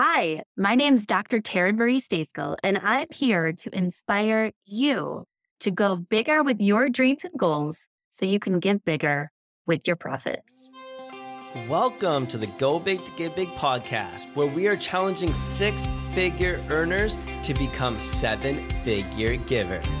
Hi, my name is Dr. Taryn Marie Stejskal, and I'm here to inspire you to go bigger with your dreams and goals so you can give bigger with your profits. Welcome to the Go Big to Give Big podcast, where we are challenging six figure earners to become seven figure givers.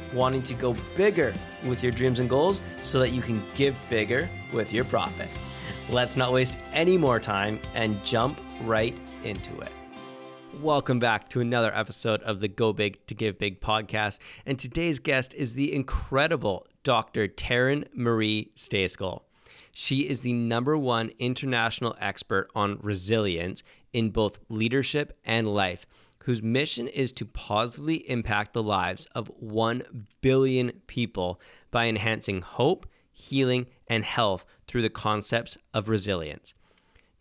wanting to go bigger with your dreams and goals so that you can give bigger with your profits. Let's not waste any more time and jump right into it. Welcome back to another episode of the Go Big to Give Big podcast. And today's guest is the incredible Dr. Taryn Marie Stejskal. She is the number one international expert on resilience in both leadership and life whose mission is to positively impact the lives of 1 billion people by enhancing hope, healing, and health through the concepts of resilience.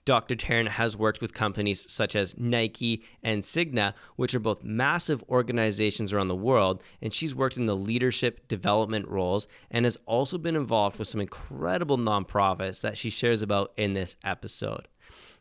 Dr. Taryn has worked with companies such as Nike and Cigna, which are both massive organizations around the world, and she's worked in the leadership development roles and has also been involved with some incredible nonprofits that she shares about in this episode.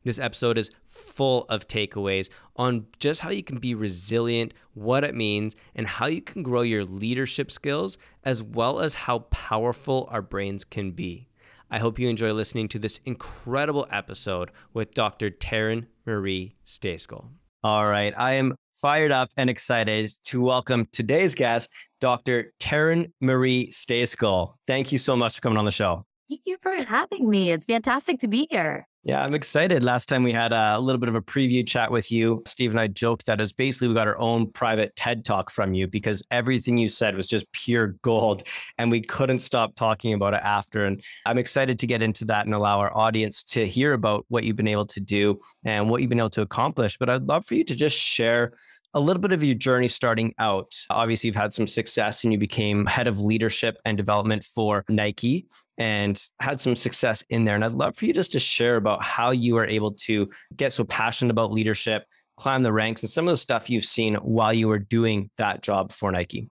This episode is full of takeaways on just how you can be resilient, what it means, and how you can grow your leadership skills, as well as how powerful our brains can be. I hope you enjoy listening to this incredible episode with Dr. Taryn Marie Stejskal. All right, I am fired up and excited to welcome today's guest, Dr. Taryn Marie Stejskal. Thank you so much for coming on the show. Thank you for having me. It's fantastic to be here. Yeah, I'm excited. Last time we had a little bit of a preview chat with you. Steve and I joked that it's basically we got our own private TED talk from you because everything you said was just pure gold and we couldn't stop talking about it after. And I'm excited to get into that and allow our audience to hear about what you've been able to do and what you've been able to accomplish. But I'd love for you to just share a little bit of your journey starting out. Obviously, you've had some success and you became head of leadership and development for Nike and had some success in there. And I'd love for you just to share about how you were able to get so passionate about leadership, climb the ranks, and some of the stuff you've seen while you were doing that job for Nike.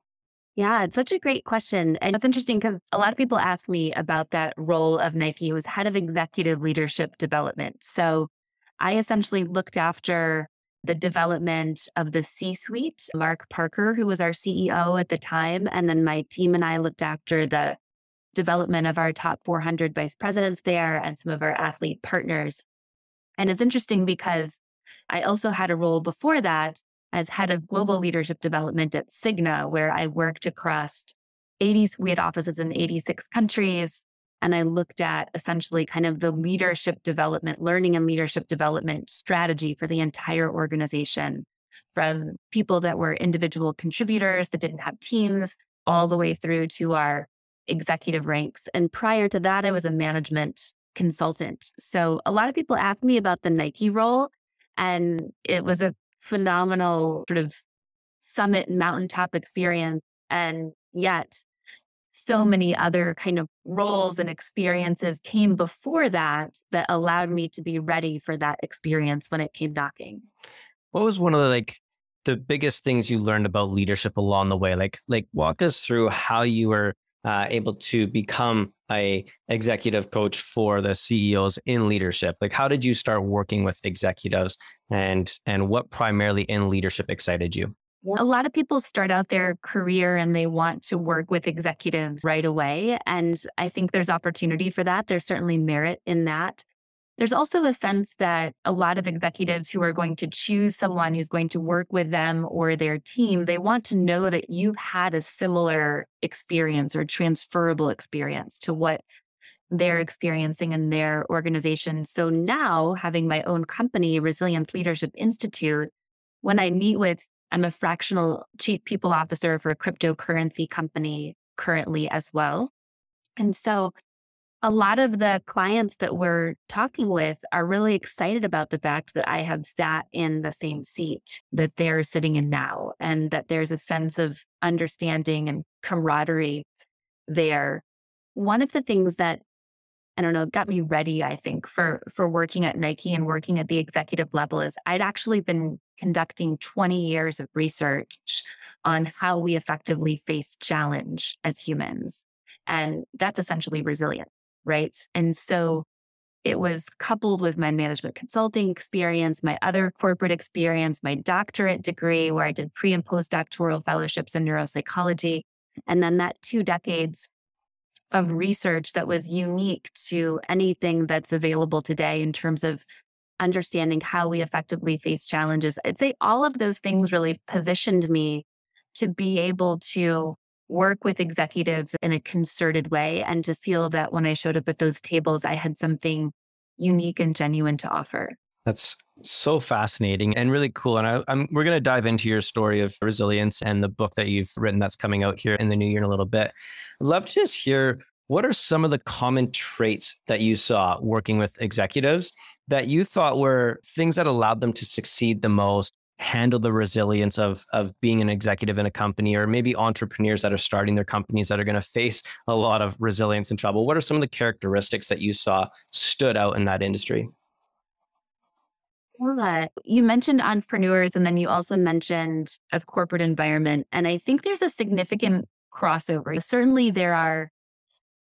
Yeah, it's such a great question. And it's interesting because a lot of people ask me about that role of Nike, who was head of executive leadership development. So I essentially looked after the development of the C suite, Mark Parker, who was our CEO at the time. And then my team and I looked after the development of our top 400 vice presidents there and some of our athlete partners. And it's interesting because I also had a role before that as head of global leadership development at Cigna, where I worked across 80, we had offices in 86 countries. And I looked at essentially kind of the leadership development, learning and leadership development strategy for the entire organization from people that were individual contributors that didn't have teams all the way through to our executive ranks. And prior to that, I was a management consultant. So a lot of people ask me about the Nike role, and it was a phenomenal sort of summit and mountaintop experience. And yet, so many other kind of roles and experiences came before that that allowed me to be ready for that experience when it came knocking. What was one of the like the biggest things you learned about leadership along the way? Like like walk us through how you were uh, able to become a executive coach for the CEOs in leadership? Like, how did you start working with executives, and and what primarily in leadership excited you? A lot of people start out their career and they want to work with executives right away. And I think there's opportunity for that. There's certainly merit in that. There's also a sense that a lot of executives who are going to choose someone who's going to work with them or their team, they want to know that you've had a similar experience or transferable experience to what they're experiencing in their organization. So now, having my own company, Resilience Leadership Institute, when I meet with, I'm a fractional chief people officer for a cryptocurrency company currently as well. And so a lot of the clients that we're talking with are really excited about the fact that I have sat in the same seat that they're sitting in now, and that there's a sense of understanding and camaraderie there. One of the things that I don't know, got me ready, I think, for for working at Nike and working at the executive level is I'd actually been conducting 20 years of research on how we effectively face challenge as humans. And that's essentially resilient, right? And so it was coupled with my management consulting experience, my other corporate experience, my doctorate degree, where I did pre and postdoctoral fellowships in neuropsychology. And then that two decades of research that was unique to anything that's available today in terms of understanding how we effectively face challenges. I'd say all of those things really positioned me to be able to work with executives in a concerted way and to feel that when I showed up at those tables, I had something unique and genuine to offer. That's so fascinating and really cool. And I, am we're going to dive into your story of resilience and the book that you've written that's coming out here in the new year in a little bit. Love to just hear what are some of the common traits that you saw working with executives that you thought were things that allowed them to succeed the most, handle the resilience of, of being an executive in a company, or maybe entrepreneurs that are starting their companies that are going to face a lot of resilience and trouble? What are some of the characteristics that you saw stood out in that industry? Well, uh, you mentioned entrepreneurs and then you also mentioned a corporate environment. And I think there's a significant crossover. Certainly, there are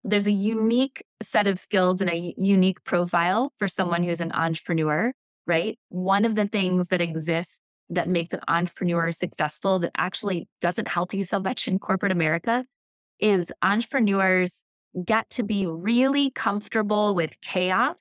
there's a unique set of skills and a unique profile for someone who's an entrepreneur, right? One of the things that exists that makes an entrepreneur successful that actually doesn't help you so much in corporate America is entrepreneurs get to be really comfortable with chaos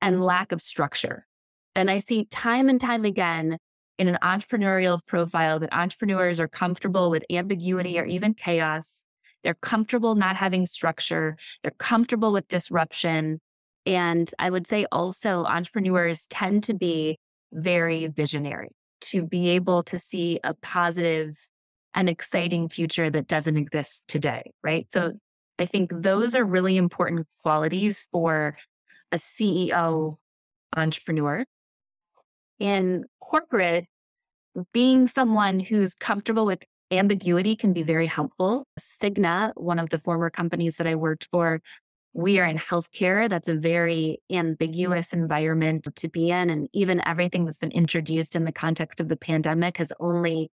and lack of structure. And I see time and time again in an entrepreneurial profile that entrepreneurs are comfortable with ambiguity or even chaos they're comfortable not having structure. They're comfortable with disruption. And I would say also entrepreneurs tend to be very visionary to be able to see a positive and exciting future that doesn't exist today. Right. So mm. I think those are really important qualities for a CEO entrepreneur. In corporate, being someone who's comfortable with ambiguity can be very helpful. Cigna, one of the former companies that I worked for, we are in healthcare. That's a very mm-hmm. ambiguous environment to be in. And even everything that's been introduced in the context of the pandemic has only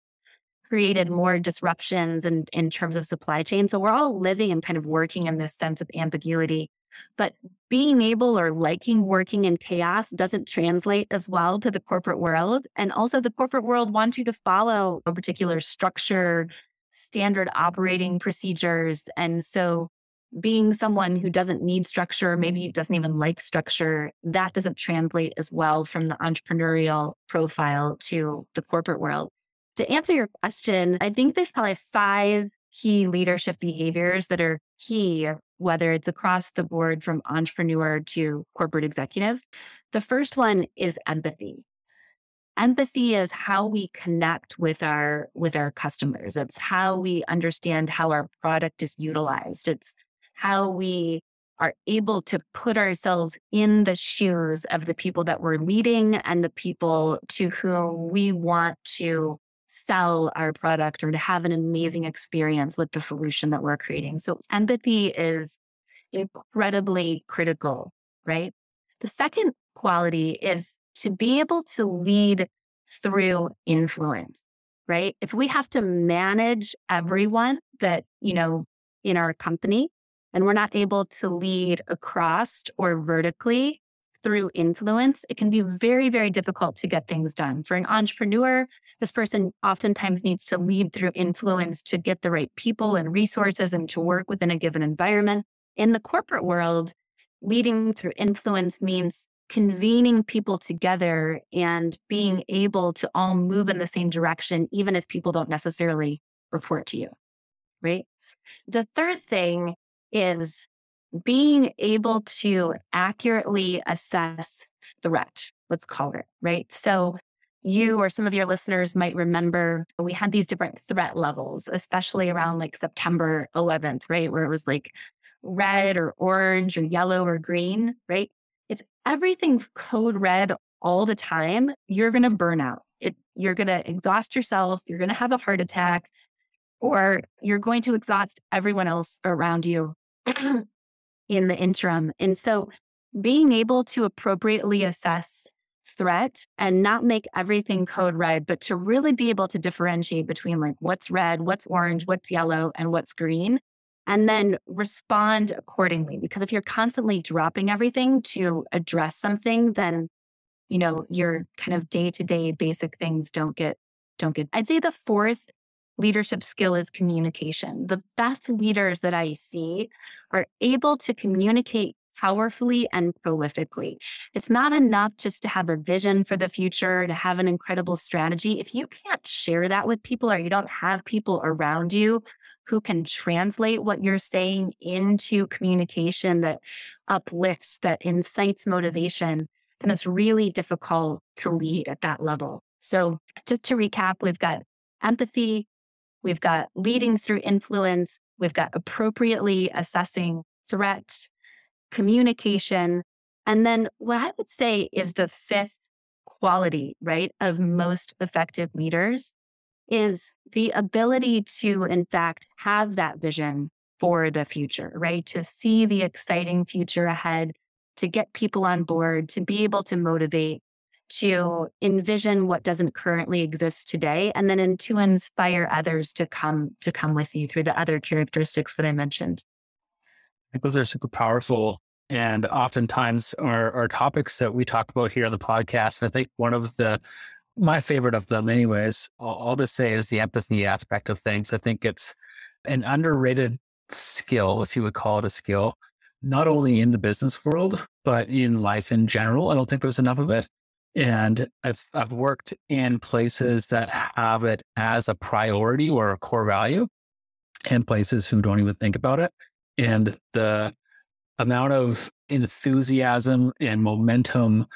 created more disruptions in, in terms of supply chain. So we're all living and kind of working in this sense of ambiguity. But being able or liking working in chaos doesn't translate as well to the corporate world. And also, the corporate world wants you to follow a particular structure, standard operating procedures. And so, being someone who doesn't need structure, maybe mm-hmm. doesn't even like structure, that doesn't translate as well from the entrepreneurial profile to the corporate world. To answer your question, I think there's probably five key leadership behaviors that are key whether it's across the board from entrepreneur to corporate executive. The first one is empathy. Empathy is how we connect with our with our customers. It's how we understand how our product is utilized. It's how we are able to put ourselves in the shoes of the people that we're leading and the people to whom we want to sell our product or to have an amazing experience with the solution that we're creating. So empathy is incredibly critical, right? The second quality is to be able to lead through influence, right? If we have to manage everyone that, you know, in our company and we're not able to lead across or vertically, through influence, it can be very, very difficult to get things done. For an entrepreneur, this person oftentimes needs to lead through influence to get the right people and resources and to work within a given environment. In the corporate world, leading through influence means convening people together and being able to all move in the same direction, even if people don't necessarily report to you. Right. The third thing is being able to accurately assess threat, let's call it, right? So you or some of your listeners might remember we had these different threat levels, especially around like September 11th, right? Where it was like red or orange or yellow or green, right? If everything's code red all the time, you're going to burn out. It, you're going to exhaust yourself. You're going to have a heart attack, or you're going to exhaust everyone else around you in the interim. And so being able to appropriately assess threat and not make everything code red, but to really be able to differentiate between like what's red, what's orange, what's yellow, and what's green, and then respond accordingly. Because if you're constantly dropping everything to address something, then you know your kind of day to day basic things don't get don't get. I'd say the fourth leadership skill is communication. The best leaders that I see are able to communicate powerfully and prolifically. It's not enough just to have a vision for the future, to have an incredible strategy. If you can't share that with people or you don't have people around you who can translate what you're saying into communication that uplifts, that incites motivation, then it's really difficult to lead at that level. So, just to recap, we've got empathy, we've got leading through influence, we've got appropriately assessing threat, communication. And then what I would say is the fifth quality, right, of most effective leaders is the ability to, in fact, have that vision for the future, right? To see the exciting future ahead, to get people on board, to be able to motivate, to envision what doesn't currently exist today, and then to inspire others to come to come with you through the other characteristics that I mentioned. I think those are super powerful and oftentimes are, are topics that we talk about here on the podcast. And I think one of the my favorite of them, anyways, I'll, I'll just say is the empathy aspect of things. I think it's an underrated skill, if you would call it a skill, not only in the business world, but in life in general. I don't think there's enough of it. And I've I've worked in places that have it as a priority or a core value, and places who don't even think about it. And the amount of enthusiasm and momentum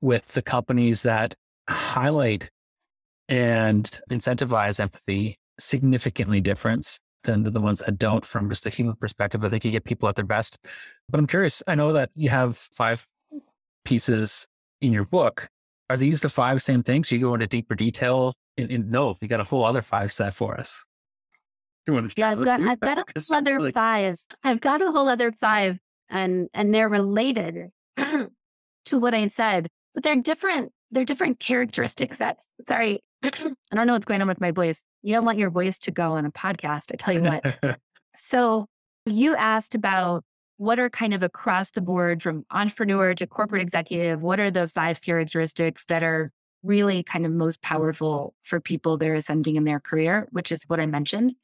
with the companies that highlight and incentivize empathy significantly different than the ones that don't from just a human perspective. I think you get people at their best. But I'm curious, I know that you have five pieces in your book. Are these the five same things? You go into deeper detail? No, you got a whole other five set for us. Yeah, I've got I've got a whole other like, five. I've got a whole other five, and and they're related to what I said, but they're different. They're different characteristics. That sorry, I don't know what's going on with my voice. You don't want your voice to go on a podcast. I tell you what. so you asked about what are kind of across the board from entrepreneur to corporate executive, what are the five characteristics that are really kind of most powerful for people that are ascending in their career, which is what I mentioned.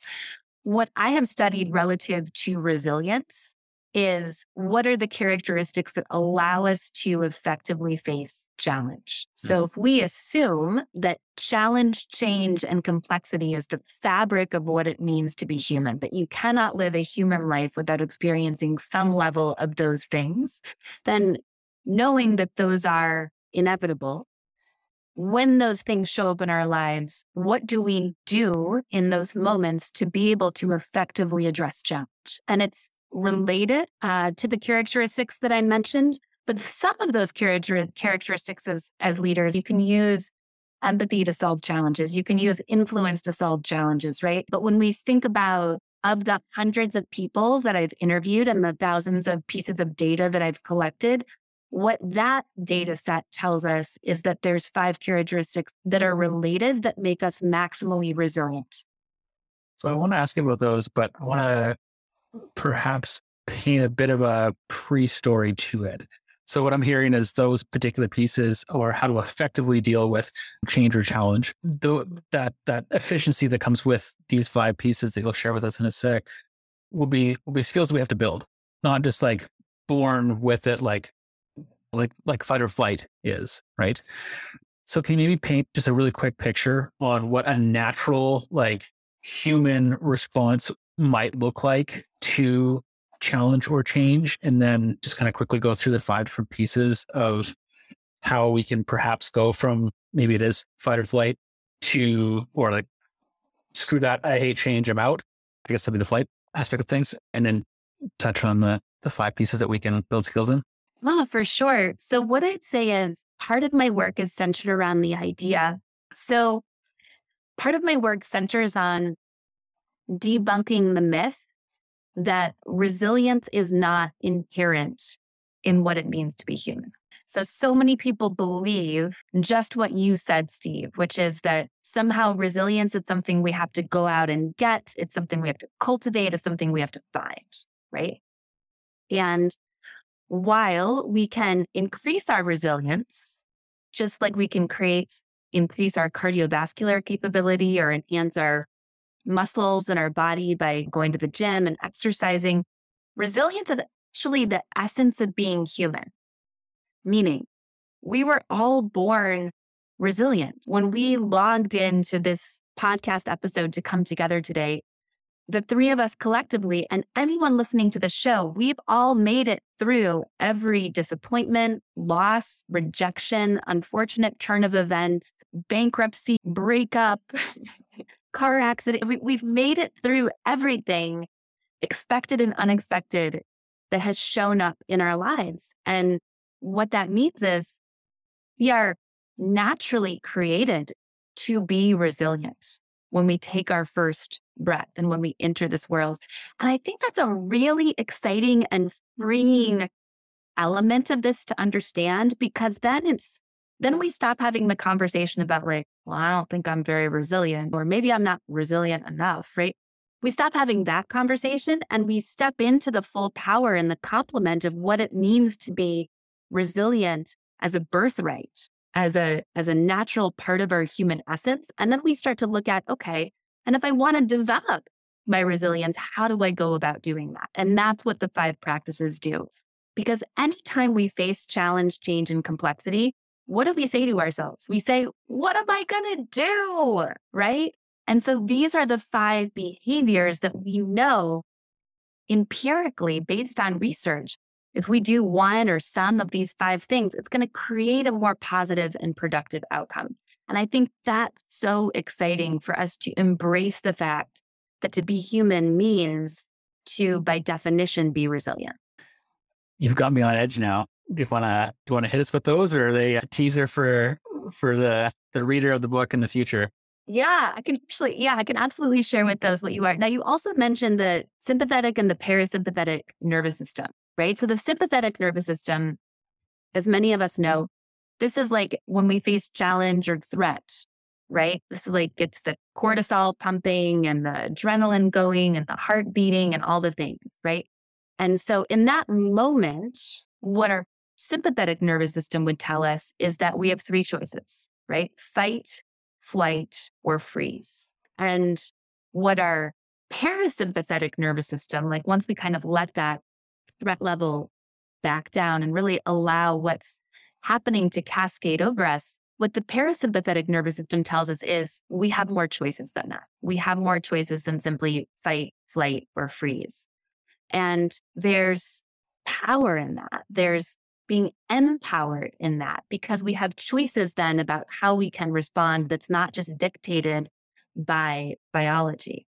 What I have studied relative to resilience is what are the characteristics that allow us to effectively face challenge? So, mm-hmm. if we assume that challenge, change, and complexity is the fabric of what it means to be human, that you cannot live a human life without experiencing some level of those things, then knowing that those are inevitable, when those things show up in our lives, what do we do in those moments to be able to effectively address challenge? And it's related uh, to the characteristics that I mentioned. But some of those character- characteristics as, as leaders, you can use empathy to solve challenges. You can use influence to solve challenges, right? But when we think about of the hundreds of people that I've interviewed and the thousands of pieces of data that I've collected, what that data set tells us is that there's five characteristics that are related that make us maximally resilient. So I want to ask you about those, but I want to perhaps paint a bit of a pre story to it. So, what I'm hearing is those particular pieces, or how to effectively deal with change or challenge, though that that efficiency that comes with these five pieces that you'll share with us in a sec, will be will be skills we have to build, not just like born with it, like like like fight or flight is, right? So, can you maybe paint just a really quick picture on what a natural like human response might look like to challenge or change, and then just kind of quickly go through the five different pieces of how we can perhaps go from maybe it is fight or flight to, or like, screw that, I hate change, I'm out. I guess that'd be the flight aspect of things. And then touch on the, the five pieces that we can build skills in? Oh, for sure. So, what I'd say is part of my work is centered around the idea. So, part of my work centers on debunking the myth that resilience is not inherent in what it means to be human. So, so many people believe just what you said, Steve, which is that somehow resilience is something we have to go out and get. It's something we have to cultivate. It's something we have to find, right? And while we can increase our resilience, just like we can create, increase our cardiovascular capability or enhance our muscles in our body by going to the gym and exercising, resilience is actually the essence of being human. Meaning, we were all born resilient. When we logged into this podcast episode to come together today, the three of us collectively and anyone listening to the show, we've all made it through every disappointment, loss, rejection, unfortunate turn of events, bankruptcy, breakup, car accident. We, we've made it through everything expected and unexpected that has shown up in our lives. And what that means is we are naturally created to be resilient when we take our first breath and when we enter this world. And I think that's a really exciting and freeing element of this to understand because then it's then we stop having the conversation about like, well, I don't think I'm very resilient, or maybe I'm not resilient enough, right? We stop having that conversation and we step into the full power and the complement of what it means to be resilient as a birthright, as a as a natural part of our human essence. And then we start to look at, okay, and if I want to develop my resilience, how do I go about doing that? And that's what the five practices do. Because anytime we face challenge, change, and complexity, what do we say to ourselves? We say, What am I going to do? Right. And so these are the five behaviors that we know empirically based on research if we do one or some of these five things, it's going to create a more positive and productive outcome. And I think that's so exciting for us to embrace the fact that to be human means to, by definition, be resilient. You've got me on edge now. Do you want to do you want to hit us with those, or are they a teaser for for the the reader of the book in the future? Yeah, I can actually, yeah, I can absolutely share with those what you are. Now, you also mentioned the sympathetic and the parasympathetic nervous system right? So the sympathetic nervous system, as many of us know, this is like when we face challenge or threat, right? This is like gets the cortisol pumping and the adrenaline going and the heart beating and all the things, right? And so in that moment, what our sympathetic nervous system would tell us is that we have three choices, right? Fight, flight, or freeze. And what our parasympathetic nervous system, like once we kind of let that threat level back down and really allow what's happening to cascade over us, what the parasympathetic nervous system tells us is we have more choices than that. We have more choices than simply fight, flight, or freeze. And there's power in that. There's being empowered in that because we have choices then about how we can respond that's not just dictated by biology.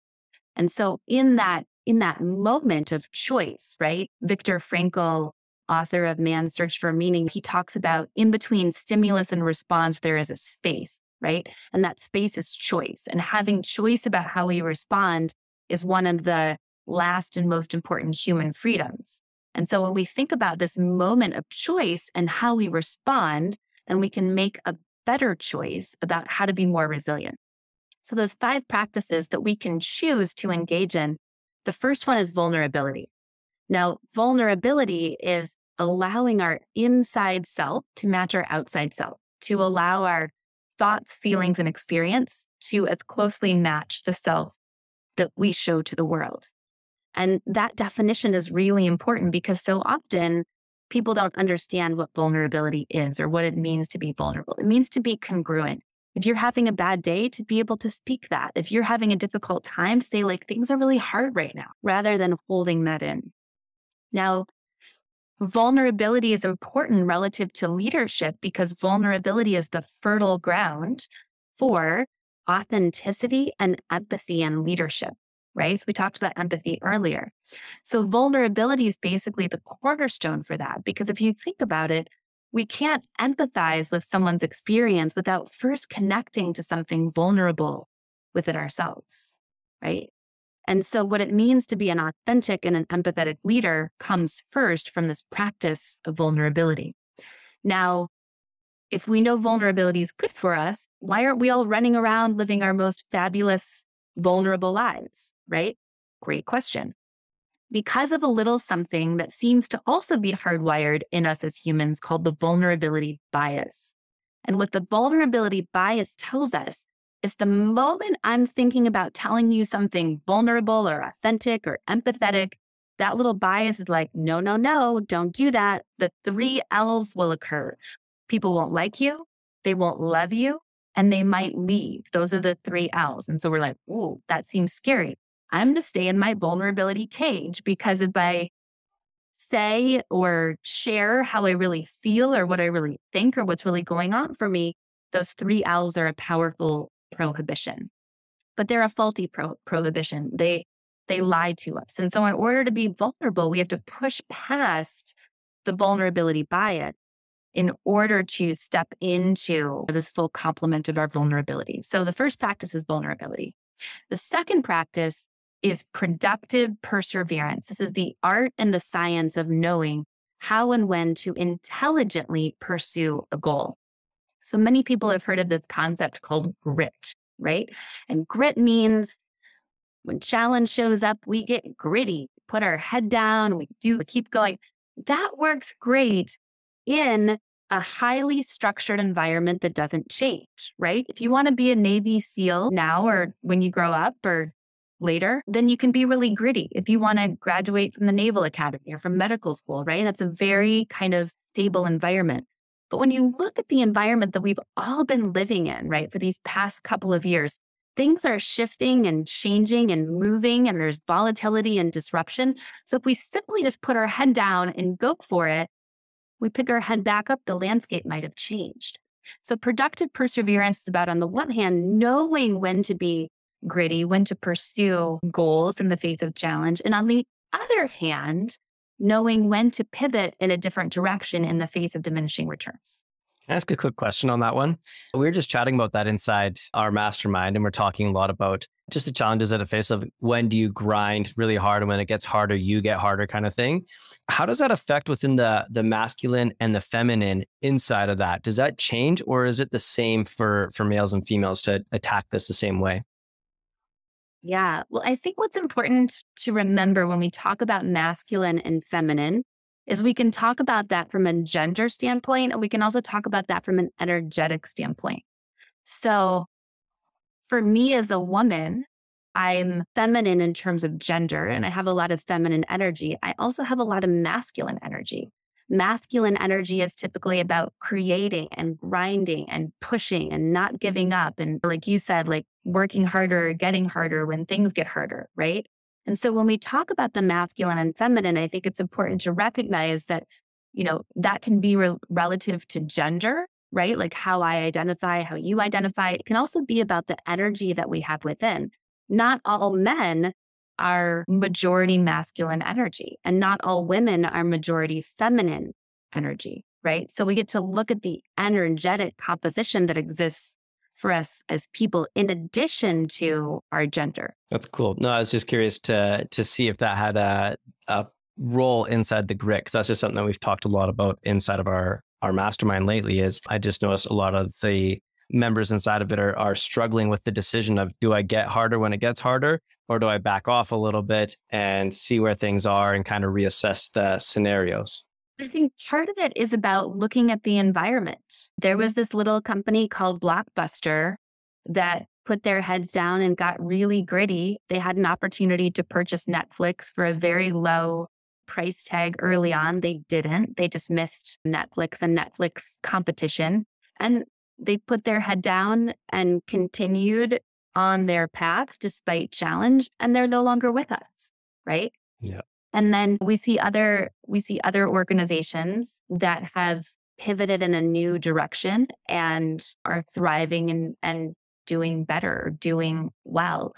And so in that in that moment of choice, right? Viktor Frankl, author of Man's Search for Meaning, he talks about in between stimulus and response, there is a space, right? And that space is choice. And having choice about how we respond is one of the last and most important human freedoms. And so when we think about this moment of choice and how we respond, then we can make a better choice about how to be more resilient. So those five practices that we can choose to engage in the first one is vulnerability. Now, vulnerability is allowing our inside self to match our outside self, to allow our thoughts, feelings, and experience to as closely match the self that we show to the world. And that definition is really important because so often people don't understand what vulnerability is or what it means to be vulnerable. It means to be congruent. If you're having a bad day, to be able to speak that. If you're having a difficult time, say, like, things are really hard right now, rather than holding that in. Now, vulnerability is important relative to leadership because vulnerability is the fertile ground for authenticity and empathy and leadership, right? So we talked about empathy earlier. So vulnerability is basically the cornerstone for that. Because if you think about it, we can't empathize with someone's experience without first connecting to something vulnerable within ourselves, right? And so, what it means to be an authentic and an empathetic leader comes first from this practice of vulnerability. Now, if we know vulnerability is good for us, why aren't we all running around living our most fabulous, vulnerable lives, right? Great question because of a little something that seems to also be hardwired in us as humans called the vulnerability bias. And what the vulnerability bias tells us is the moment I'm thinking about telling you something vulnerable or authentic or empathetic, that little bias is like, no, no, no, don't do that. The three L's will occur. People won't like you, they won't love you, and they might leave. Those are the three L's. And so we're like, ooh, that seems scary. I'm going to stay in my vulnerability cage because if I say or share how I really feel or what I really think or what's really going on for me, those three L's are a powerful prohibition. But they're a faulty pro- prohibition. They they lie to us. And so in order to be vulnerable, we have to push past the vulnerability bias in order to step into this full complement of our vulnerability. So the first practice is vulnerability. The second practice is productive perseverance. This is the art and the science of knowing how and when to intelligently pursue a goal. So many people have heard of this concept called grit, right? And grit means when challenge shows up, we get gritty, put our head down, we do, we keep going. That works great in a highly structured environment that doesn't change, right? If you want to be a Navy SEAL now or when you grow up or later, then you can be really gritty. If you want to graduate from the Naval Academy or from medical school, right? That's a very kind of stable environment. But when you look at the environment that we've all been living in, right, for these past couple of years, things are shifting and changing and moving, and there's volatility and disruption. So if we simply just put our head down and go for it, we pick our head back up, the landscape might have changed. So productive perseverance is about, on the one hand, knowing when to be gritty, when to pursue goals in the face of challenge. And on the other hand, knowing when to pivot in a different direction in the face of diminishing returns. Can I ask a quick question on that one? We were just chatting about that inside our mastermind, and we're talking a lot about just the challenges at a face of when do you grind really hard, and when it gets harder, you get harder, kind of thing. How does that affect within the the masculine and the feminine inside of that? Does that change, or is it the same for for males and females to attack this the same way? Yeah. Well, I think what's important to remember when we talk about masculine and feminine is we can talk about that from a gender standpoint, and we can also talk about that from an energetic standpoint. So, for me as a woman, I'm feminine in terms of gender and I have a lot of feminine energy. I also have a lot of masculine energy masculine energy is typically about creating and grinding and pushing and not giving up. And like you said, like working harder, getting harder when things get harder, right? And so when we talk about the masculine and feminine, I think it's important to recognize that, you know, that can be re- relative to gender, right? Like how I identify, how you identify. It can also be about the energy that we have within. Not all men are majority masculine energy, and not all women are majority feminine energy, right? So we get to look at the energetic composition that exists for us as people in addition to our gender. That's cool. No, I was just curious to to see if that had a, a role inside the grit because that's just something that we've talked a lot about inside of our our mastermind lately is I just noticed a lot of the members inside of it are, are struggling with the decision of do I get harder when it gets harder or do I back off a little bit and see where things are and kind of reassess the scenarios? I think part of it is about looking at the environment. There was this little company called Blockbuster that put their heads down and got really gritty. They had an opportunity to purchase Netflix for a very low price tag early on. They didn't. They just missed Netflix and Netflix competition. And they put their head down and continued on their path despite challenge and they're no longer with us right yeah and then we see other we see other organizations that have pivoted in a new direction and are thriving and and doing better doing well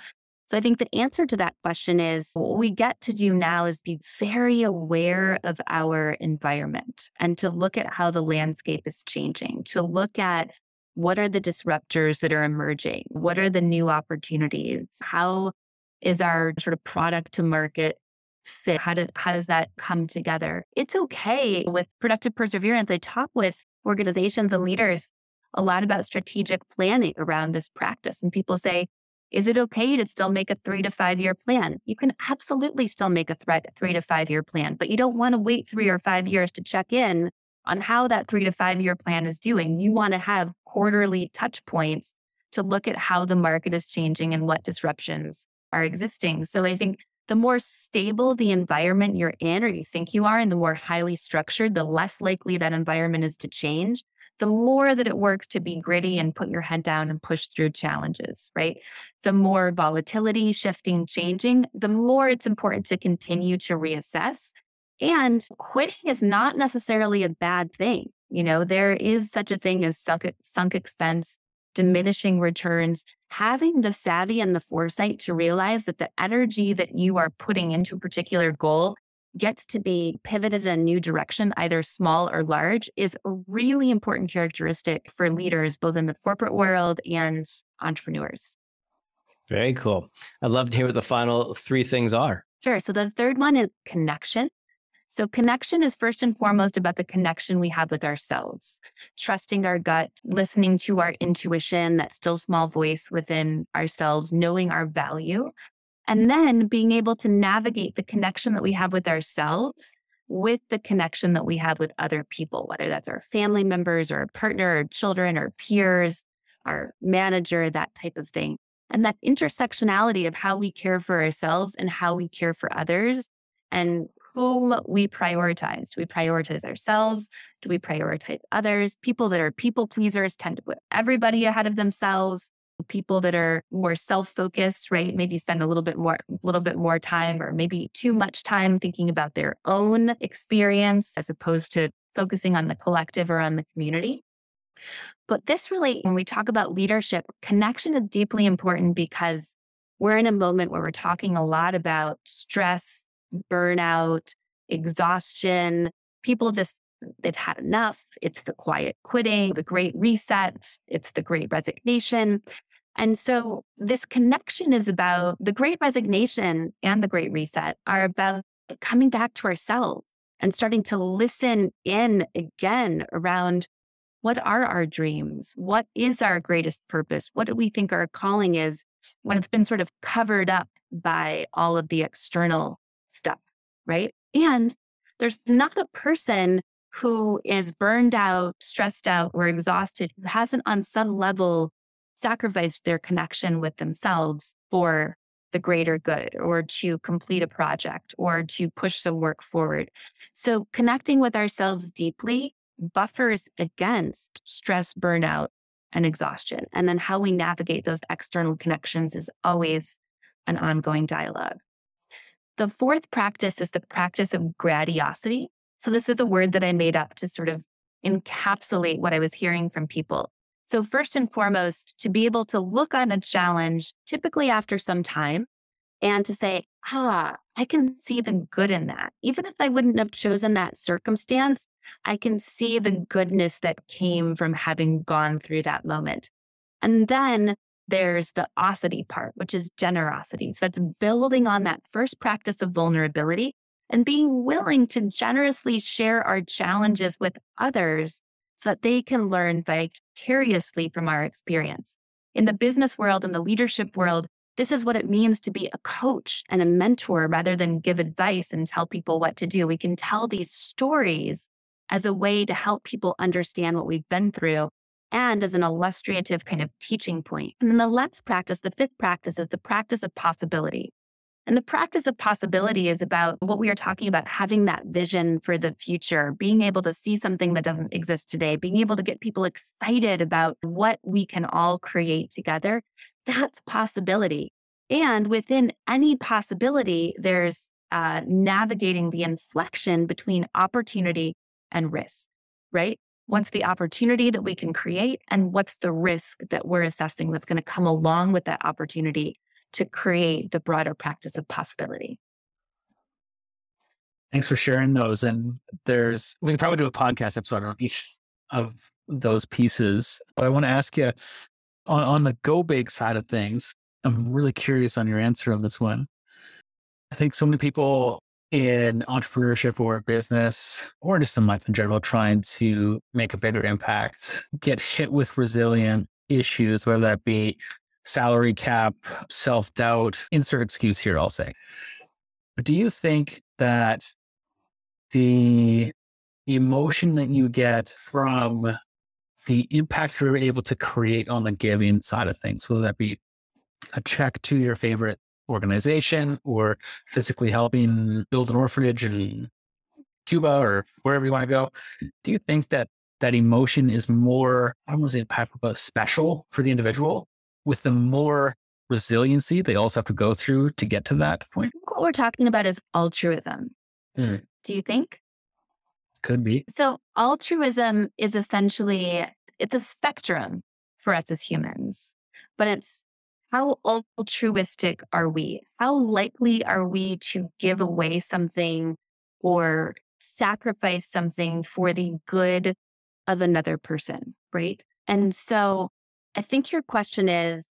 So I think the answer to that question is what we get to do now is be very aware of our environment and to look at how the landscape is changing, to look at what are the disruptors that are emerging? What are the new opportunities? How is our sort of product to market fit? How, how does that come together? It's okay with productive perseverance. I talk with organizations and leaders a lot about strategic planning around this practice. And people say, is it okay to still make a three to five year plan? You can absolutely still make a threat, three to five year plan, but you don't want to wait three or five years to check in on how that three to five year plan is doing. You want to have quarterly touch points to look at how the market is changing and what disruptions are existing. So I think the more stable the environment you're in or you think you are, and the more highly structured, the less likely that environment is to change the more that it works to be gritty and put your head down and push through challenges, right? The more volatility, shifting, changing, the more it's important to continue to reassess. And quitting is not necessarily a bad thing. You know, there is such a thing as sunk, sunk expense, diminishing returns. Having the savvy and the foresight to realize that the energy that you are putting into a particular goal gets to be pivoted in a new direction, either small or large, is a really important characteristic for leaders, both in the corporate world and entrepreneurs. Very cool. I'd love to hear what the final three things are. Sure. So the third one is connection. So, connection is first and foremost about the connection we have with ourselves, trusting our gut, listening to our intuition, that still small voice within ourselves, knowing our value, and mm-hmm. then being able to navigate the connection that we have with ourselves with the connection that we have with other people, whether that's our family members or our partner or children or peers, our manager, that type of thing. And that intersectionality of how we care for ourselves and how we care for others and whom we prioritize. Do we prioritize ourselves? Do we prioritize others? People that are people pleasers tend to put everybody ahead of themselves people that are more self-focused, right? Maybe spend a little bit more, a little bit more time or maybe too much time thinking about their own experience as opposed to focusing on the collective or on the community. But this really, when we talk about leadership, connection is deeply important because we're in a moment where we're talking a lot about stress, burnout, exhaustion. People just they've had enough. It's the quiet quitting, the great reset, it's the great resignation. And so this connection is about the great resignation and the great reset are about coming back to ourselves and starting to listen in again around what are our dreams? What is our greatest purpose? What do we think our calling is when it's been sort of covered up by all of the external stuff, right? And there's not a person who is burned out, stressed out, or exhausted who hasn't on some level sacrificed their connection with themselves for the greater good or to complete a mm-hmm. project or to push some work forward. So connecting with ourselves deeply buffers against stress, burnout, and exhaustion. And then how we navigate those external connections is always an ongoing dialogue. The fourth practice is the practice of gratiosity. So this is a word that I made up to sort of encapsulate what I was hearing from people. So, first and foremost, to be able to look on a challenge, typically after some time, and to say, ah, I can see the good in that. Even if I wouldn't have chosen that circumstance, I can see the goodness that came from having gone through that moment. And then there's the osity part, which is generosity. So that's building on that first practice of vulnerability and being willing to generously share our challenges with others so that they can learn vicariously from our experience. In the business world and the leadership world, this is what it means to be a coach and a mentor rather than give advice and tell people what to do. We can tell these stories as a way to help people understand what we've been through and as an illustrative kind of teaching point. And then the last practice, the fifth practice, is the practice of possibility. And the practice of possibility is about what we are talking about having that vision for the future, being able to see something that doesn't exist today, being able to get people excited about what we can all create together. That's possibility. And within any possibility, there's uh, navigating the inflection between opportunity and risk, right? What's the opportunity that we can create, and what's the risk that we're assessing that's going to come along with that opportunity to create the broader practice of possibility. Thanks for sharing those. And there's, we can probably do a podcast episode on each of those pieces. But I want to ask you on, on the go big side of things, I'm really curious on your answer on this one. I think so many people in entrepreneurship or business or just in life in general trying to make a bigger impact get hit with resilient issues, whether that be salary cap, self doubt, insert excuse here, I'll say. But do you think that the emotion that you get from the impact you're able to create on the giving side of things, whether that be a check to your favorite organization or physically helping build an orphanage in Cuba or wherever you want to go. Do you think that that emotion is more, I don't want to say impactful, but special for the individual with the more resiliency they also have to go through to get to that point? What we're talking about is altruism. Hmm. Do you think? Could be. So altruism is essentially it's a spectrum for us as humans, but it's how altruistic are we? How likely are we to give away something or sacrifice something for the good of another person, right? And so I think your question is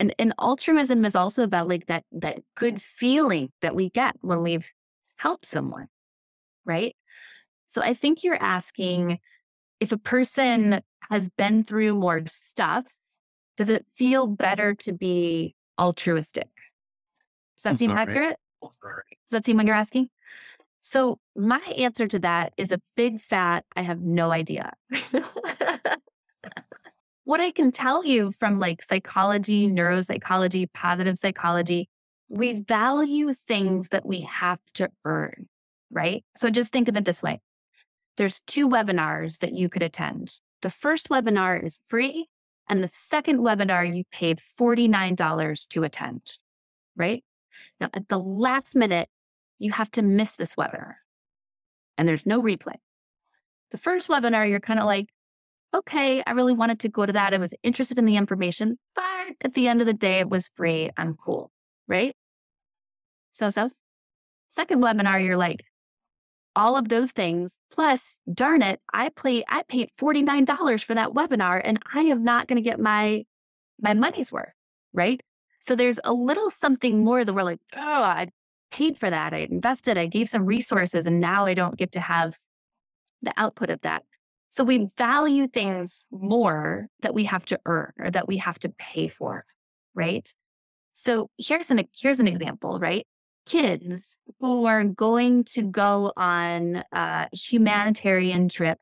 and, and altruism is also about like that that good feeling that we get when we've helped someone, right? So I think you're asking if a person has been through more stuff does it feel better to be altruistic? Does that That's seem accurate? Right. Does that seem what you're asking? So my answer to that is a big fat, I have no idea. what I can tell you from like psychology, neuropsychology, positive psychology, we value things that we have to earn, right? So just think of it this way. There's two webinars that you could attend. The first webinar is free and the second webinar, you paid $49 to attend, right? Now, at the last minute, you have to miss this webinar and there's no replay. The first webinar, you're kind of like, okay, I really wanted to go to that. I was interested in the information, but at the end of the day, it was free. I'm cool, right? So, so. Second webinar, you're like, all of those things. Plus, darn it, I play I paid $49 for that webinar and I am not going to get my my money's worth, right? So there's a little something more that we're like, oh, I paid for that. I invested, I gave some resources, and now I don't get to have the output of that. So we value things more that we have to earn or that we have to pay for, right? So here's an here's an example, right? kids who are going to go on a humanitarian trip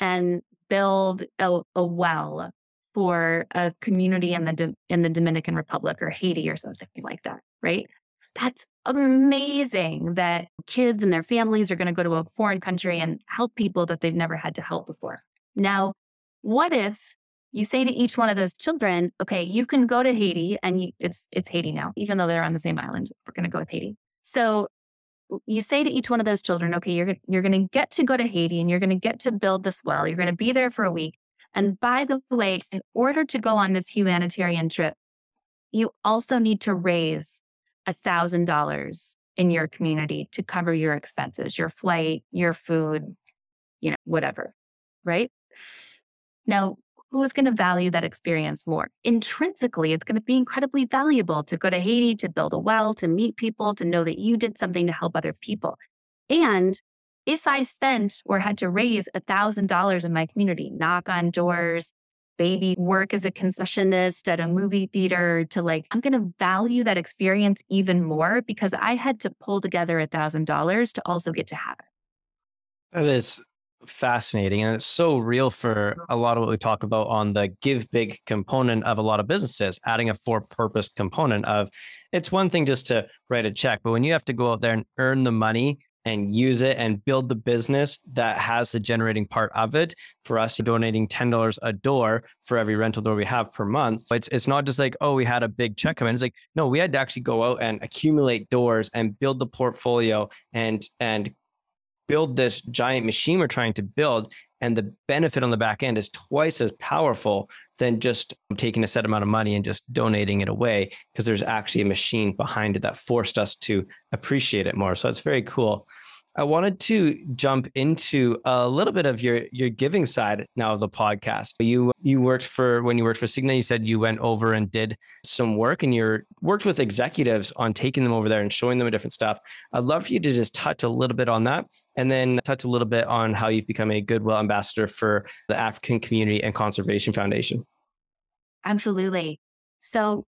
and build a, a well for a community in the in the Dominican Republic or Haiti or something like that, right? That's amazing that kids and their families are going to go to a foreign country and help people that they've never had to help before. Now, what if you say to each one of those children, okay, you can go to Haiti and you, it's it's Haiti now, even though they're on the same island. We're going to go with Haiti. So you say to each one of those children, okay, you're you're going to get to go to Haiti and you're going to get to build this well. You're going to be there for a week. And by the way, in order to go on this humanitarian trip, you also need to raise a thousand dollars in your community to cover your expenses, your flight, your food, you know, whatever. Right. Now, who is going to value that experience more? Intrinsically, it's going to be incredibly valuable to go to Haiti, to build a well, to meet people, to know that you did something to help other people. And if I spent or had to raise a $1,000 in my community, knock on doors, baby work as a concessionist at a movie theater to like, I'm going to value that experience even more because I had to pull together a $1,000 to also get to have it. That is fascinating and it's so real for a lot of what we talk about on the give big component of a lot of businesses adding a for purpose component of it's one thing just to write a check but when you have to go out there and earn the money and use it and build the business that has the generating part of it for us donating $10 a door for every rental door we have per month it's, it's not just like oh we had a big check come in it's like no we had to actually go out and accumulate doors and build the portfolio and and build this giant machine we're trying to build and the benefit on the back end is twice as powerful than just taking a set amount of money and just donating it away because there's actually a machine behind it that forced us to appreciate it more. So it's very cool. I wanted to jump into a little bit of your your giving side now of the podcast. You you worked for when you worked for Cigna, you said you went over and did some work and you worked with executives on taking them over there and showing them different stuff. I'd love for you to just touch a little bit on that and then touch a little bit on how you've become a Goodwill ambassador for the African Community and Conservation Foundation. Absolutely. So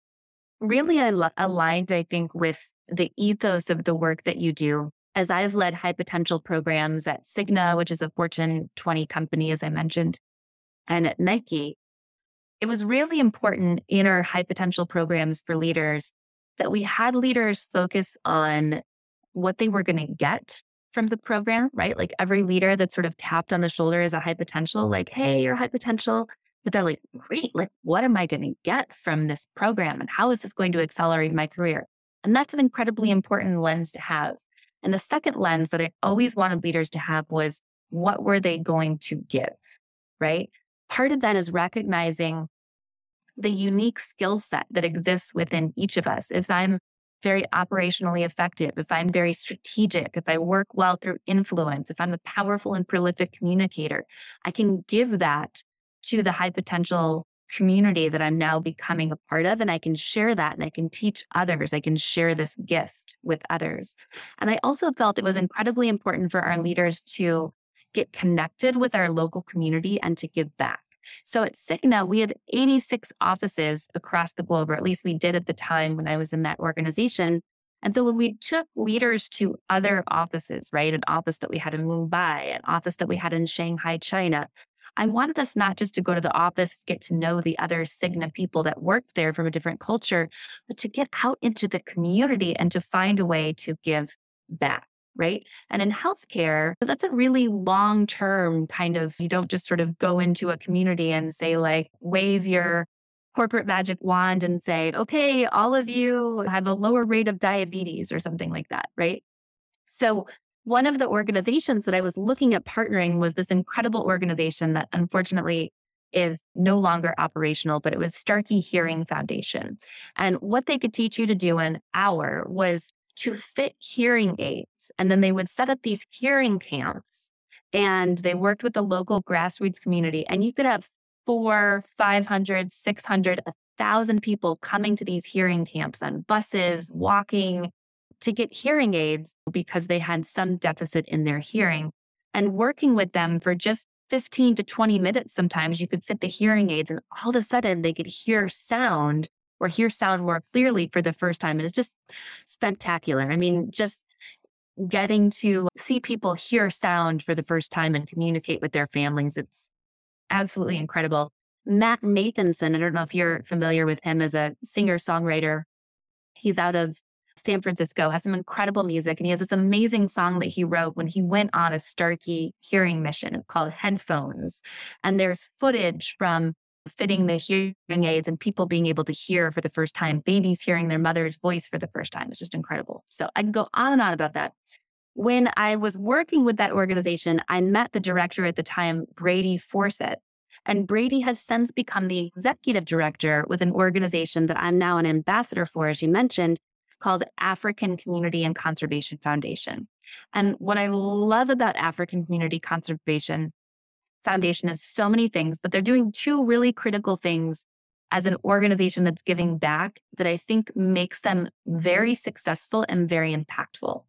really al- aligned, I think, with the ethos of the work that you do as I've led high potential programs at Cigna, which is a Fortune 20 company, as I mentioned, and at Nike, it was really important in our high potential programs for leaders that we had leaders focus on what they were going to get from the program, right? Like every leader that sort of tapped on the shoulder as a high potential, like, hey, you're high potential. But they're like, great, like, what am I going to get from this program? And how is this going to accelerate my career? And that's an incredibly important lens to have. And the second lens that I always wanted leaders to have was what were they going to give, right? Part of that is recognizing the unique skill set that exists within each of us. If I'm very operationally effective, if I'm very strategic, if I work well through influence, if I'm a powerful and prolific communicator, I can give that to the high potential community that I'm now becoming a part of. And I can share that and I can teach others. I can share this gift with others. And I also felt it was incredibly important for our leaders to get connected with our local community and to give back. So at Cigna, we have 86 offices across the globe, or at least we did at the time when I was in that organization. And so when we took leaders to other offices, right, an office that we had in Mumbai, an office that we had in Shanghai, China, I wanted us not just to go to the office, get to know the other Cigna people that worked there from a different culture, but to get out into the community and to find a way to give back. Right. And in healthcare, that's a really long term kind of, you don't just sort of go into a community and say, like, wave your corporate magic wand and say, okay, all of you have a lower rate of diabetes or something like that. Right. So one of the organizations that I was looking at partnering was this incredible organization that unfortunately is no longer operational, but it was Starkey Hearing Foundation. And what they could teach you to do in an hour was to fit hearing aids. And then they would set up these hearing camps and they worked with the local grassroots community. And you could have four, 500, 600, 1,000 people coming to these hearing camps on buses, walking, to get hearing aids because they had some mm-hmm. deficit in their hearing. And working with them for just 15 to 20 minutes, sometimes you could fit the hearing aids, and all of a sudden they could hear sound or hear sound more clearly for the first time. And it's just spectacular. I mean, just getting to see people hear sound for the first time and communicate with their families, it's absolutely incredible. Matt Nathanson, I don't know if you're familiar with him as a singer songwriter. He's out of San Francisco, has some incredible music. And he has this amazing song that he wrote when he went on a Starkey hearing mission called Headphones. And there's footage from fitting the hearing aids and people being able to hear for the first time, babies hearing their mother's voice for the first time. It's just incredible. So I can go on and on about that. When I was working with that organization, I met the director at the time, Brady Forseth. And Brady has since become the executive director with an organization that I'm now an ambassador for, as you mentioned, called African Community and Conservation Foundation. And what I love about African Community Conservation Foundation is so many things, but they're doing two really critical things as an organization that's giving back that I think makes them very successful and very impactful.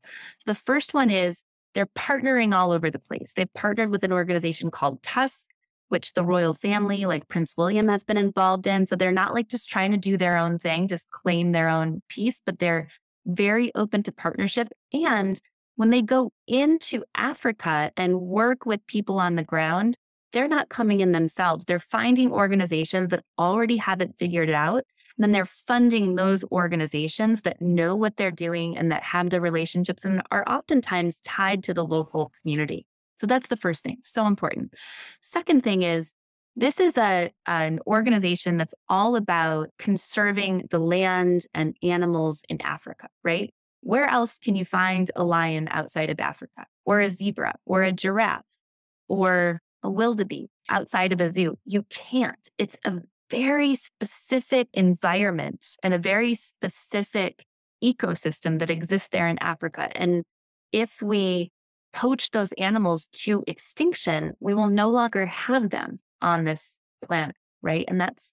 The first one is they're partnering all over the place. They've partnered with an organization called Tusk, which the royal family, like Prince William, has been involved in. So they're not like just trying to do their own thing, just claim their own piece, but they're very open to partnership. And when they go into Africa and work with people on the ground, they're not coming in themselves. They're finding organizations that already have it figured out. And then they're funding those organizations that know what they're doing and that have the relationships and are oftentimes tied to the local community. So that's the first thing. So important. Second thing is this is a an organization that's all about conserving the land and animals in Africa, right? Where else can you find a lion outside of Africa or a zebra or a giraffe or a wildebeest outside of a zoo? You can't. It's a very specific environment and a very specific ecosystem that exists there in Africa. And if we poach those animals to extinction, we will no longer have them on this planet, right? And that's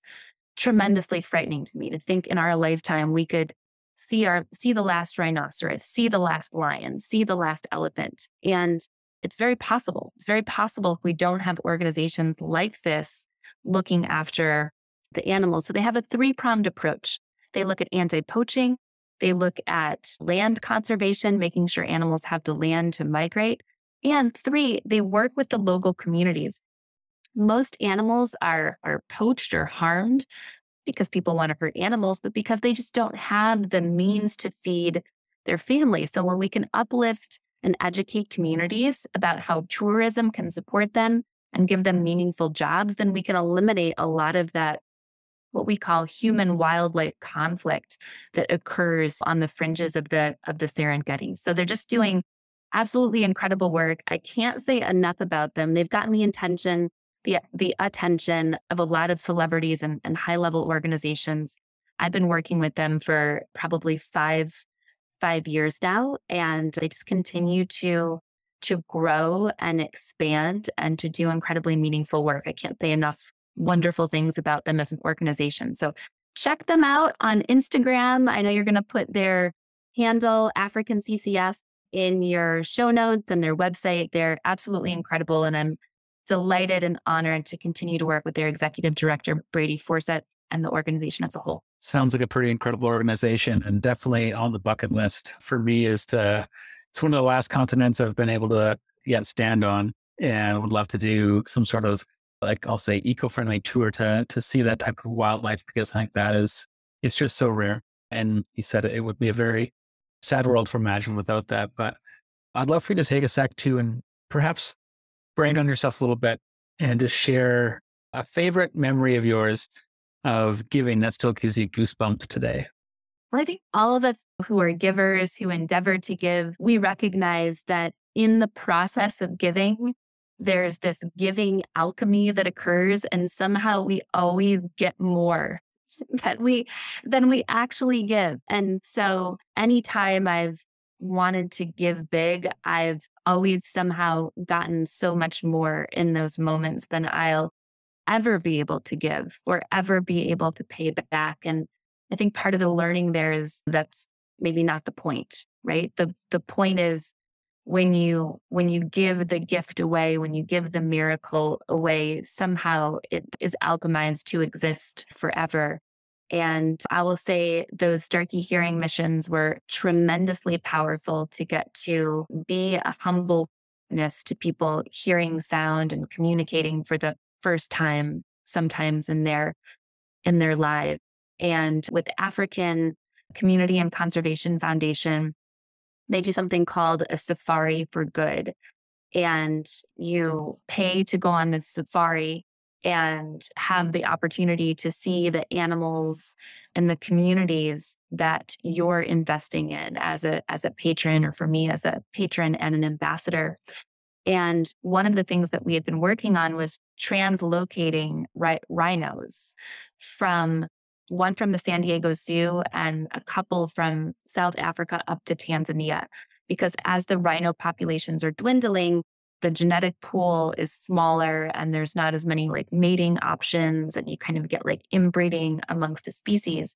tremendously frightening to me to think in our lifetime we could see our see the last rhinoceros, see the last lion, see the last elephant. And it's very possible. It's very possible if we don't have organizations like this looking after the animals. So they have a three-pronged approach. They look at anti-poaching, they look at land conservation, making sure animals have the land to migrate. And three, they work with the local communities. Most animals are, are poached or harmed because people want to hurt animals, but because they just don't have the means to feed their families. So when we can uplift and educate communities about how tourism can support them and give them meaningful jobs, then we can eliminate a lot of that what we call human wildlife conflict that occurs on the fringes of the of the Serengeti. So they're just doing absolutely incredible work. I can't say enough about them. They've gotten the intention, the the attention of a lot of celebrities and, and high level organizations. I've been working with them for probably five five years now, and they just continue to to grow and expand and to do incredibly meaningful work. I can't say enough wonderful things about them as an organization. So check them out on Instagram. I know you're going to put their handle, African CCF, in your show notes and their website. They're absolutely incredible. And I'm delighted and honored to continue to work with their executive director, Brady Forseth, and the organization as a whole. Sounds like a pretty incredible organization and definitely on the bucket list for me is to, it's one of the last continents I've been able to yet stand on and would love to do some sort of like I'll say eco-friendly tour to to see that type of wildlife because I think that is it's just so rare. And he said it, would be a very sad world to imagine without that. But I'd love for you to take a sec too and perhaps brand on yourself a little bit and just share a favorite memory of yours of giving that still gives you goosebumps today. Well, I think all of us who are givers, who endeavor to give, we recognize that in the process of giving, there's this giving alchemy that occurs and somehow we always get more than we than we actually give. And so anytime i've wanted to give big i've always somehow gotten so much more in those moments than i'll ever be able to give or ever be able to pay back. And i think part of the learning there is that's maybe not the point right? The the point is when you when you give the gift away when you give the miracle away somehow it is alchemized to exist forever. And i will say those Starkey hearing missions were tremendously powerful to get to be a humbleness to people hearing sound and communicating for the first time sometimes in their in their life. And with african community and conservation foundation they do something called a safari for good. And you oh. pay to go on this safari and have the opportunity to see the animals and the communities that you're investing in as a as a patron or for me as a patron and an ambassador and one of the things that we had been working on was translocating rhinos from one from the San Diego Zoo and a couple from South Africa up to Tanzania. Because as the rhino populations are dwindling, the genetic pool is smaller and there's not as many like mating options and you kind of get like inbreeding amongst a species.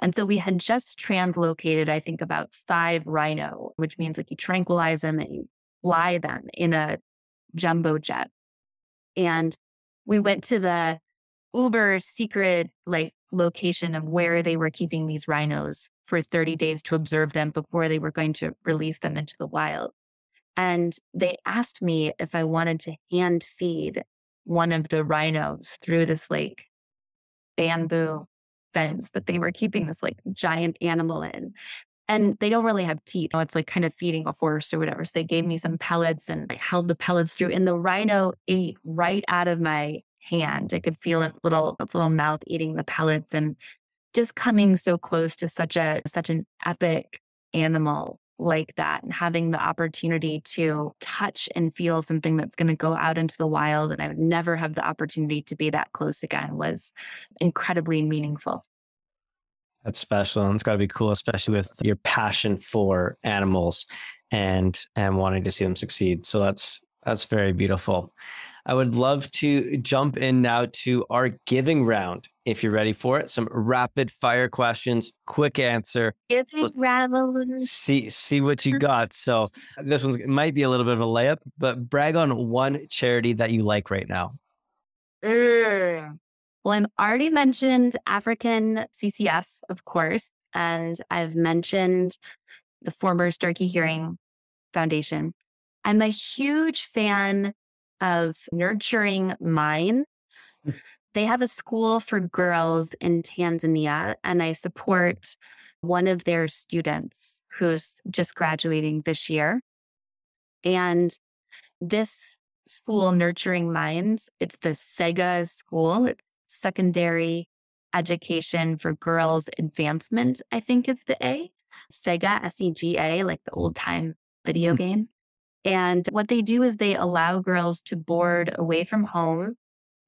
And so we had just translocated, I think, about five rhino, which means like you tranquilize them and you fly them in a jumbo jet. And we went to the uber secret like location of where they were keeping these rhinos for 30 days to observe them before they were going to release them into the wild. And they asked me if I wanted to hand feed one of the rhinos through this like bamboo fence that they were keeping this like giant animal in. And they don't really have teeth. So it's like kind of feeding a horse or whatever. So they gave me some pellets and I held the pellets through, and the rhino ate right out of my hand. I could feel its little little mouth eating the pellets and just coming so close to such a such an epic animal like that and having the opportunity to touch and feel something that's going to go out into the wild and I would never have the opportunity to be that close again was incredibly meaningful. That's special. And it's got to be cool, especially with your passion for animals and and wanting to see them succeed. So that's that's very beautiful. I would love to jump in now to our giving round. If you're ready for it, some rapid fire questions, quick answer. Giving round. See see what you got. So this one might be a little bit of a layup, but brag on one charity that you like right now. Mm. Well, I've already mentioned African CCF, of course, and I've mentioned the former Starkey Hearing Foundation. I'm a huge fan of Nurturing Minds. They have a school for girls in Tanzania, and I support one of their students who's just graduating this year. And this school, Nurturing Minds, it's the SEGA school. It's secondary education for girls advancement, I think it's the A. Sega, S E G A, like the old time video mm-hmm. game. And what they do is they allow girls to board away from home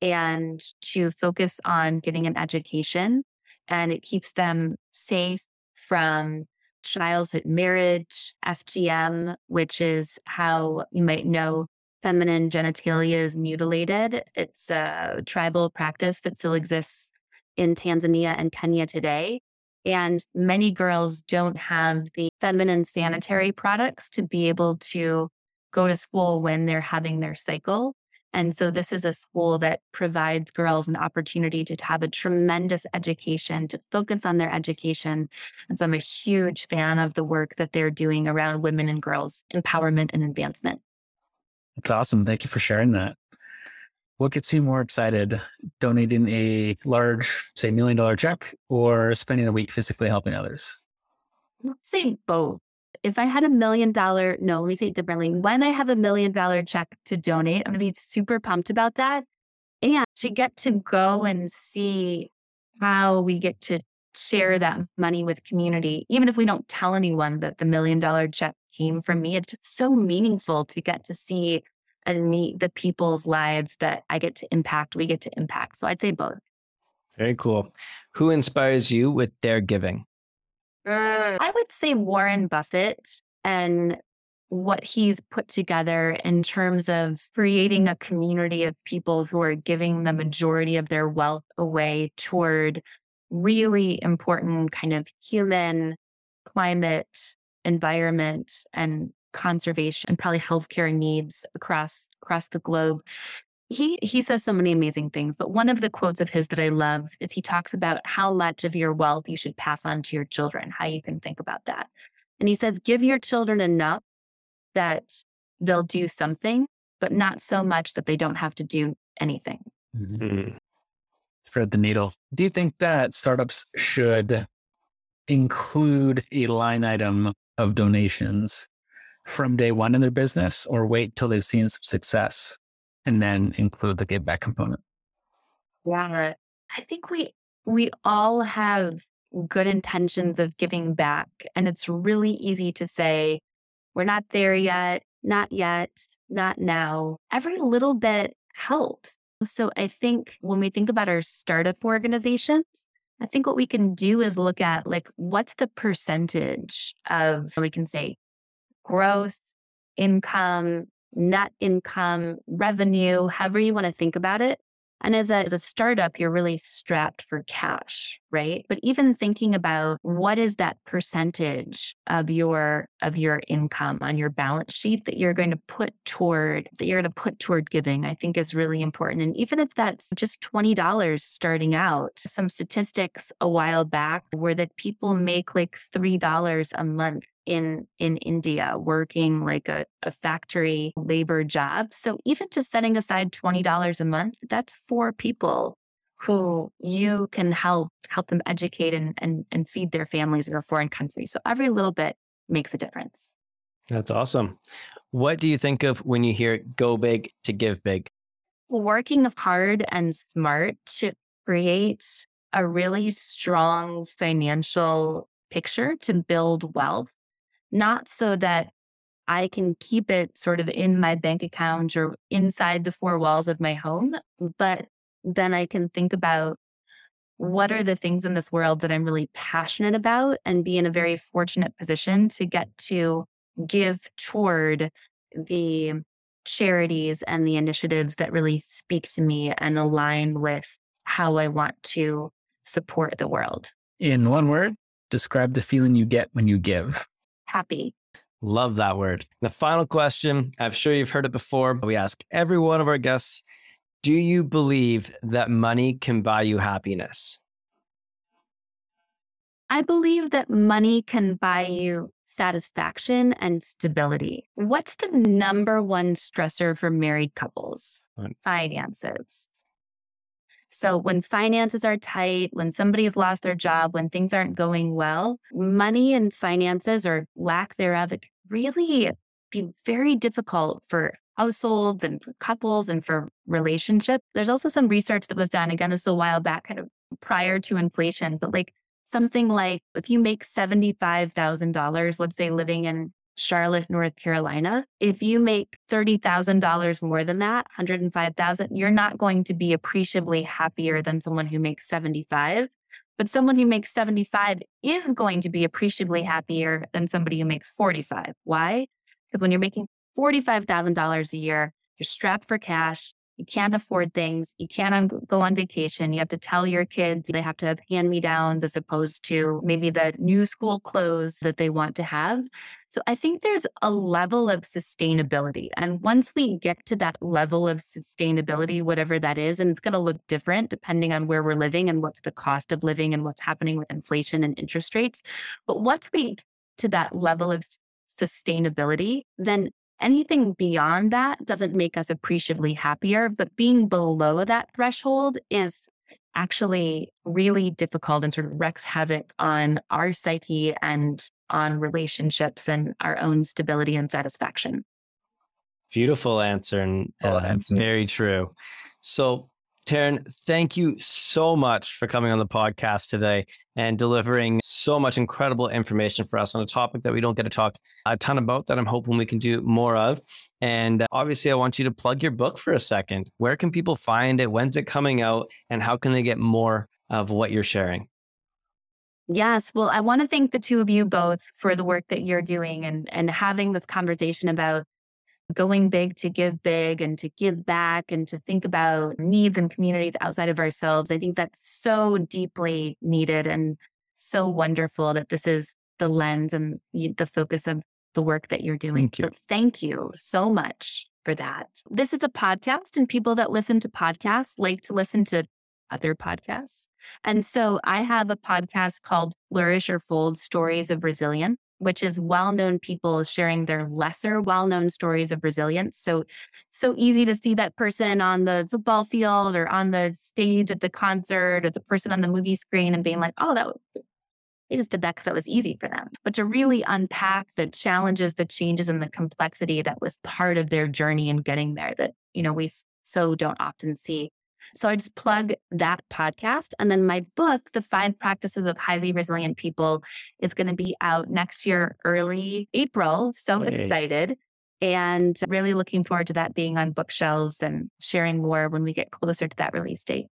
and to focus on getting an education. And it keeps them safe from childhood marriage, FGM, which is how you might know feminine genitalia is mutilated. It's a tribal practice that still exists in Tanzania and Kenya today. And many girls don't have the feminine sanitary products to be able to go to school when they're having their cycle. And so this is a school that provides girls an opportunity to have a tremendous education, to focus on their education. And so I'm a huge fan of the work that they're doing around women and girls empowerment and advancement. That's awesome. Thank you for sharing that. What gets you more excited, donating a large, say, million dollar check or spending a week physically helping others? Let's say both. If I had a million dollar, no, let me say it differently. When I have a million dollar check to donate, I'm going to be super pumped about that. And to get to go and see how we get to share that money with community, even if we don't tell anyone that the million dollar check came from me. It's so meaningful to get to see and meet the people's lives that I get to impact, we get to impact. So I'd say both. Very cool. Who inspires you with their giving? Uh, I would say Warren Buffett and what he's put together in terms of creating a community of people who are giving the majority of their wealth away toward really important kind of human climate environment and conservation and probably healthcare needs across across the globe. He he says so many amazing things, but one of the quotes of his that I love is he talks about how much of your wealth you should pass on to your children, how you can think about that. And he says, give your children enough that they'll do something, but not so much that they don't have to do anything. Mm-hmm. Thread the needle. Do you think that startups should include a line item of donations from day one in their business or wait till they've seen some success and then include the give back component? Yeah, I think we we all have good intentions of giving back and it's really easy to say we're not there yet, not yet, not now. Every little bit helps. So I think when we think about our startup organizations, I think what we can do is look at like what's the percentage of we can say gross income, net income, revenue, however you want to think about it. And as a, as a startup, you're really strapped for cash, right? But even thinking about what is that percentage of your of your income on your balance sheet that you're going to put toward that you're going to put toward giving, I think is really important. And even if that's just $20 starting out, some statistics a while back were that people make like $3 a month in in India working like a, a factory labor job. So even just setting aside $20 a month, that's four people who you can help help them educate and, and, and feed their families in a foreign country. So every little bit makes a difference. That's awesome. What do you think of when you hear go big to give big? Working hard and smart to create a really strong financial picture to build wealth not so that I can keep it sort of in my bank account or inside the four walls of my home, but then I can think about what are the things in this world that I'm really passionate about and be in a very fortunate position to get to give toward the charities and the initiatives that really speak to me and align with how I want to support the world. In one word, describe the feeling you get when you give. Happy. Love that word. The final question, I'm sure you've heard it before, we ask every one of our guests Do you believe that money can buy you happiness? I believe that money can buy you satisfaction and stability. What's the number one stressor for married couples? Finances. So when finances are tight, when somebody has lost their job, when things aren't going well, money and finances or lack thereof, it really be very difficult for households and for couples and for relationships. There's also some research that was done again, this a while back, kind of prior to inflation, but like something like if you make $75,000, let's say living in Charlotte, North Carolina, if you make $30,000 more than that, 105,000, you're not going to be appreciably happier than someone who makes 75. But someone who makes 75 is going to be appreciably happier than somebody who makes 45. Why? Because when you're making $45,000 a year, you're strapped for cash, you can't afford things. You can't go on vacation. You have to tell your kids they have to have hand me downs as opposed to maybe the new school clothes that they want to have. So I think there's a level of sustainability. And once we get to that level of sustainability, whatever that is, and it's going to look different depending on where we're living and what's the cost of living and what's happening with inflation and interest rates. But once we to that level of sustainability, then Anything beyond that doesn't make us appreciably happier, but being below that threshold is actually really difficult and sort of wreaks havoc on our psyche and on relationships and our own stability and satisfaction. Beautiful answer and uh, very true. So Taryn, thank you so much for coming on the podcast today and delivering so much incredible information for us on a topic that we don't get to talk a ton about that I'm hoping we can do more of. And uh, obviously, I want you to plug your book for a second. Where can people find it? When's it coming out? And how can they get more of what you're sharing? Yes. Well, I want to thank the two of you both for the work that you're doing and, and having this conversation about going big to give big and to give back and to think about needs and communities outside of ourselves. I think that's so deeply needed and so wonderful that this is the lens and the focus of the work that you're doing. Thank you. So thank you so much for that. This is a podcast, and people that listen to podcasts like to listen to other podcasts. And so I have a podcast called Flourish or Fold Stories of Resilience which is well-known people sharing their lesser well-known stories of resilience. So so easy to see that person on the football field or on the stage at the concert or the person on the movie screen and being like, oh, that they just did that because it was easy for them. But to really unpack the challenges, the changes, and the complexity that was part of their journey in getting there that, you know, we so don't often see. So I just plug that podcast. And then my book, The Five Practices of Highly Resilient People, is going to be out next year, early April. So hey. excited. And really looking forward to that being on bookshelves and sharing more when we get closer to that release date.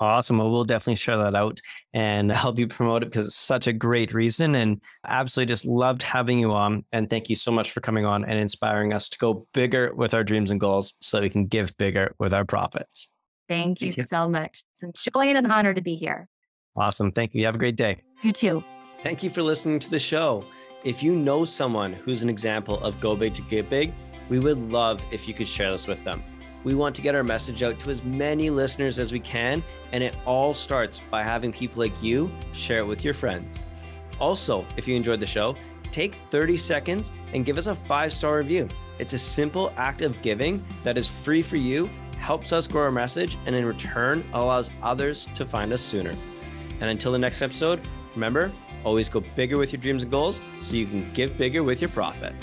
Awesome. Well, we'll definitely share that out and help you promote it because it's such a great reason. And absolutely just loved having you on. And thank you so much for coming on and inspiring us to go bigger with our dreams and goals so that we can give bigger with our profits. Thank you, Thank you. so much. It's a joy and an honor to be here. Awesome. Thank you. you. Have a great day. You too. Thank you for listening to the show. If you know someone who's an example of go big to get big, we would love if you could share this with them. We want to get our message out to as many listeners as we can, and it all starts by having people like you share it with your friends. Also, if you enjoyed the show, take 30 seconds and give us a five star review. It's a simple act of giving that is free for you helps us grow our message, and in return, allows others to find us sooner. And until the next episode, remember, always go bigger with your dreams and goals so you can give bigger with your profit.